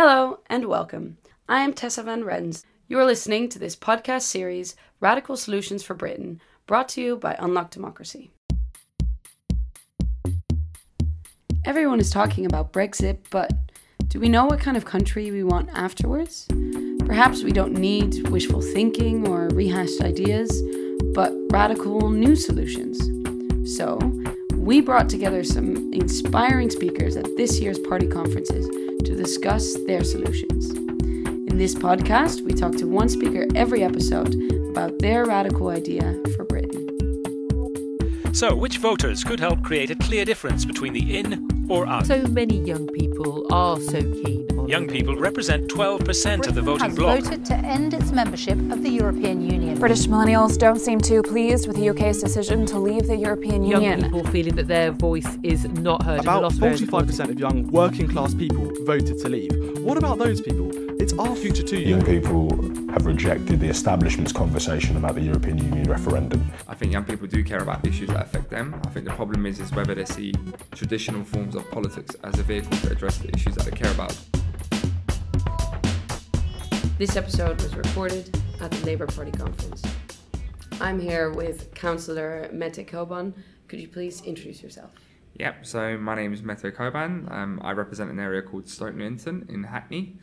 Hello and welcome. I am Tessa Van Rens. You are listening to this podcast series, Radical Solutions for Britain, brought to you by Unlock Democracy. Everyone is talking about Brexit, but do we know what kind of country we want afterwards? Perhaps we don't need wishful thinking or rehashed ideas, but radical new solutions. So, we brought together some inspiring speakers at this year's party conferences to discuss their solutions. In this podcast, we talk to one speaker every episode about their radical idea for Britain. So, which voters could help create a clear difference between the in or out? So many young people are so keen on Young people represent 12% of the Britain voting has bloc. voted to end its membership of the European Union. British millennials don't seem too pleased with the UK's decision to leave the European young Union. people feeling that their voice is not heard About lot of areas of 45% of young working class people voted to leave. What about those people? It's our future too, Young young people have rejected the establishment's conversation about the European Union referendum. I think young people do care about issues that affect them. I think the problem is is whether they see traditional forms of politics as a vehicle to address the issues that they care about. This episode was recorded at the Labour Party conference. I'm here with Councillor Mete Coban. Could you please introduce yourself? Yep, so my name is Mete Coban. Um, I represent an area called Stoke Newington in Hackney.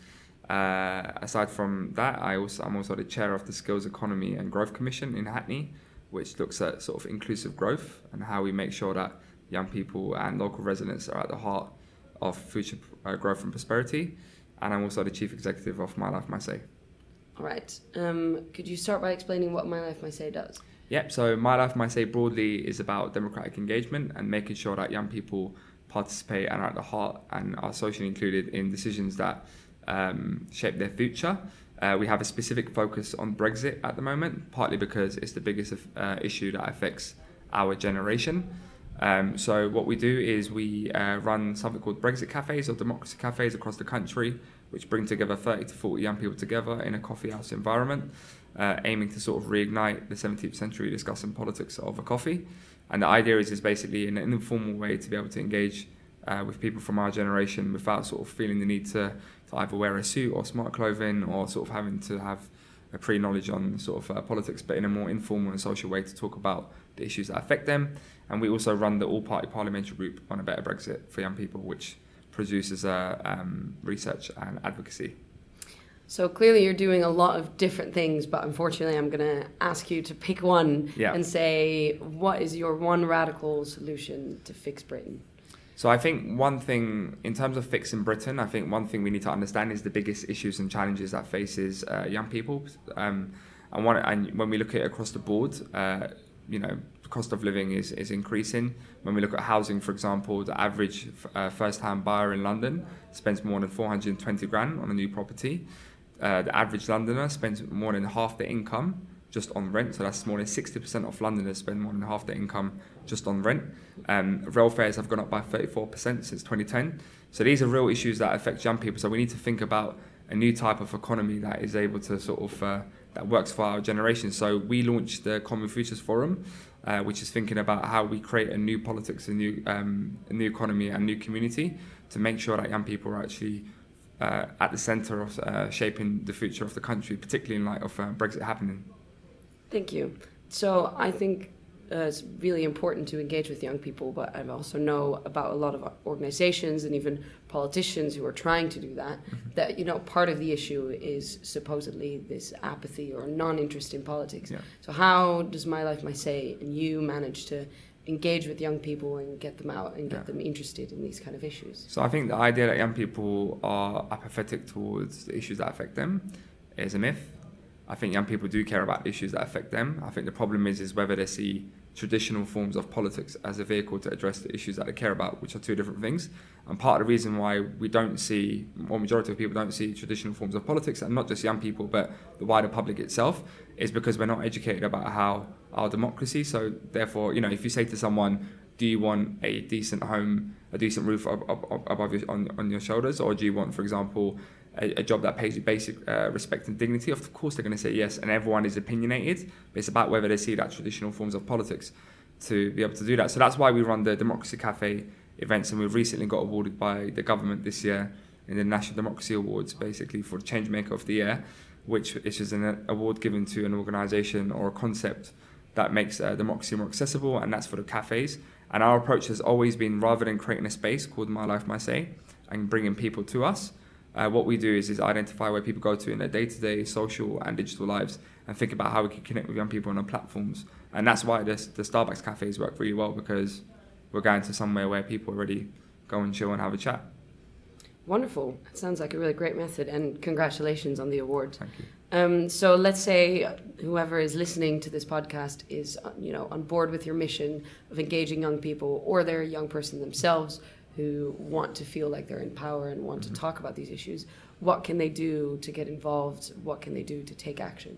Uh, aside from that, I also, I'm also the chair of the Skills Economy and Growth Commission in Hackney, which looks at sort of inclusive growth and how we make sure that young people and local residents are at the heart of future uh, growth and prosperity. And I'm also the chief executive of My Life, My Say. All right. Um, could you start by explaining what My Life, My Say does? Yep, so My Life, My Say broadly is about democratic engagement and making sure that young people participate and are at the heart and are socially included in decisions that um, shape their future. Uh, we have a specific focus on Brexit at the moment, partly because it's the biggest uh, issue that affects our generation. Um, so what we do is we uh, run something called Brexit cafes or democracy cafes across the country, which bring together 30 to 40 young people together in a coffee house environment, uh, aiming to sort of reignite the 17th century discussing politics over a coffee. And the idea is, is basically an informal way to be able to engage uh, with people from our generation without sort of feeling the need to, to either wear a suit or smart clothing or sort of having to have a pre-knowledge on sort of uh, politics, but in a more informal and social way to talk about the issues that affect them. And we also run the all-party parliamentary group on a better Brexit for young people, which produces uh, um, research and advocacy. So clearly, you're doing a lot of different things, but unfortunately, I'm going to ask you to pick one Yeah. and say what is your one radical solution to fix Britain? So I think one thing, in terms of fixing Britain, I think one thing we need to understand is the biggest issues and challenges that faces uh, young people. Um, and, one, and when we look at it across the board, uh, you know, cost of living is, is increasing. When we look at housing, for example, the average uh, first-hand buyer in London spends more than 420 grand on a new property. Uh, the average Londoner spends more than half the income just on rent. So that's more than 60% of Londoners spend more than half their income just on rent. Um, rail fares have gone up by 34% since 2010. So these are real issues that affect young people. So we need to think about a new type of economy that is able to sort of uh, that works for our generation. So we launched the Common Futures Forum, uh, which is thinking about how we create a new politics, a new um, a new economy, and new community to make sure that young people are actually uh, at the centre of uh, shaping the future of the country, particularly in light of uh, Brexit happening. Thank you. So I think uh, it's really important to engage with young people, but I also know about a lot of organizations and even politicians who are trying to do that. That you know, part of the issue is supposedly this apathy or non-interest in politics. Yeah. So how does My Life My Say and you manage to engage with young people and get them out and get Yeah. them interested in these kind of issues? So I think the idea that young people are apathetic towards the issues that affect them is a myth. I think young people do care about issues that affect them. I think the problem is is whether they see traditional forms of politics as a vehicle to address the issues that they care about, which are two different things. And part of the reason why we don't see, or majority of people don't see traditional forms of politics, and not just young people, but the wider public itself, is because we're not educated about how our democracy. So therefore, you know, if you say to someone, do you want a decent home, a decent roof ab- ab- ab- above your, on, on your shoulders, or do you want, for example, a, a job that pays you basic uh, respect and dignity? Of course, they're going to say yes, and everyone is opinionated. But it's about whether they see that traditional forms of politics to be able to do that. So that's why we run the Democracy Cafe events, and we've recently got awarded by the government this year in the National Democracy Awards, basically for Changemaker of the Year, which is just an award given to an organisation or a concept that makes uh, democracy more accessible, and that's for the cafes. And our approach has always been rather than creating a space called My Life, My Say and bringing people to us, uh, what we do is, is identify where people go to in their day to day social and digital lives and think about how we can connect with young people on our platforms. And that's why this, the Starbucks cafes work really well because we're going to somewhere where people already go and chill and have a chat. Wonderful. That sounds like a really great method, and congratulations on the award. Thank you. Um, so let's say whoever is listening to this podcast is, uh, you know, on board with your mission of engaging young people, or they're a young person themselves who want to feel like they're in power and want mm-hmm. to talk about these issues. What can they do to get involved? What can they do to take action?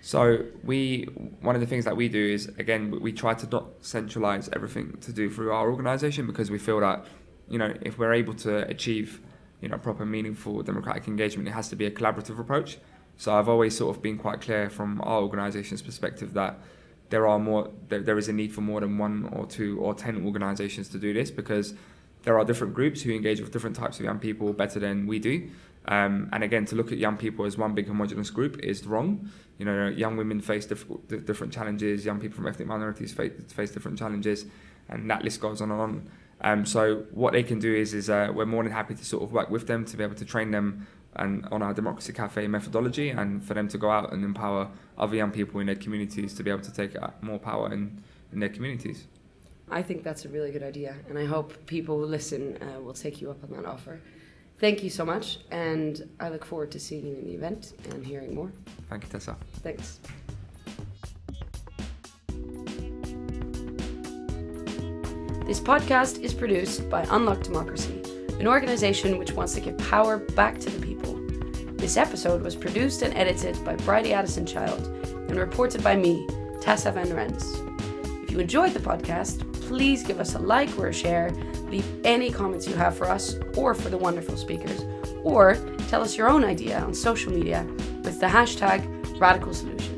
So we one of the things that we do is again we try to not centralize everything to do through our organization because we feel that you know if we're able to achieve you know proper meaningful democratic engagement it has to be a collaborative approach. So I've always sort of been quite clear from our organization's perspective that there are more there, there is a need for more than one or two or ten organizations to do this because there are different groups who engage with different types of young people better than we do. Um, and again, to look at young people as one big homogenous group is wrong. You know, young women face difficult, different challenges. Young people from ethnic minorities face, face different challenges, and that list goes on and on. Um, so what they can do is, is uh, we're more than happy to sort of work with them to be able to train them and on our Democracy Cafe methodology, and for them to go out and empower other young people in their communities to be able to take uh, more power in, in their communities. I think that's a really good idea, and I hope people who listen uh, will take you up on that offer. Thank you so much, and I look forward to seeing you in the event and hearing more. Thank you, Tessa. Thanks. This podcast is produced by Unlock Democracy, an organization which wants to give power back to the people. This episode was produced and edited by Bridey Addison Child and reported by me, Tessa Van Rens. If you enjoyed the podcast, please give us a like or a share, leave any comments you have for us or for the wonderful speakers, or tell us your own idea on social media with the hashtag Radical Solution.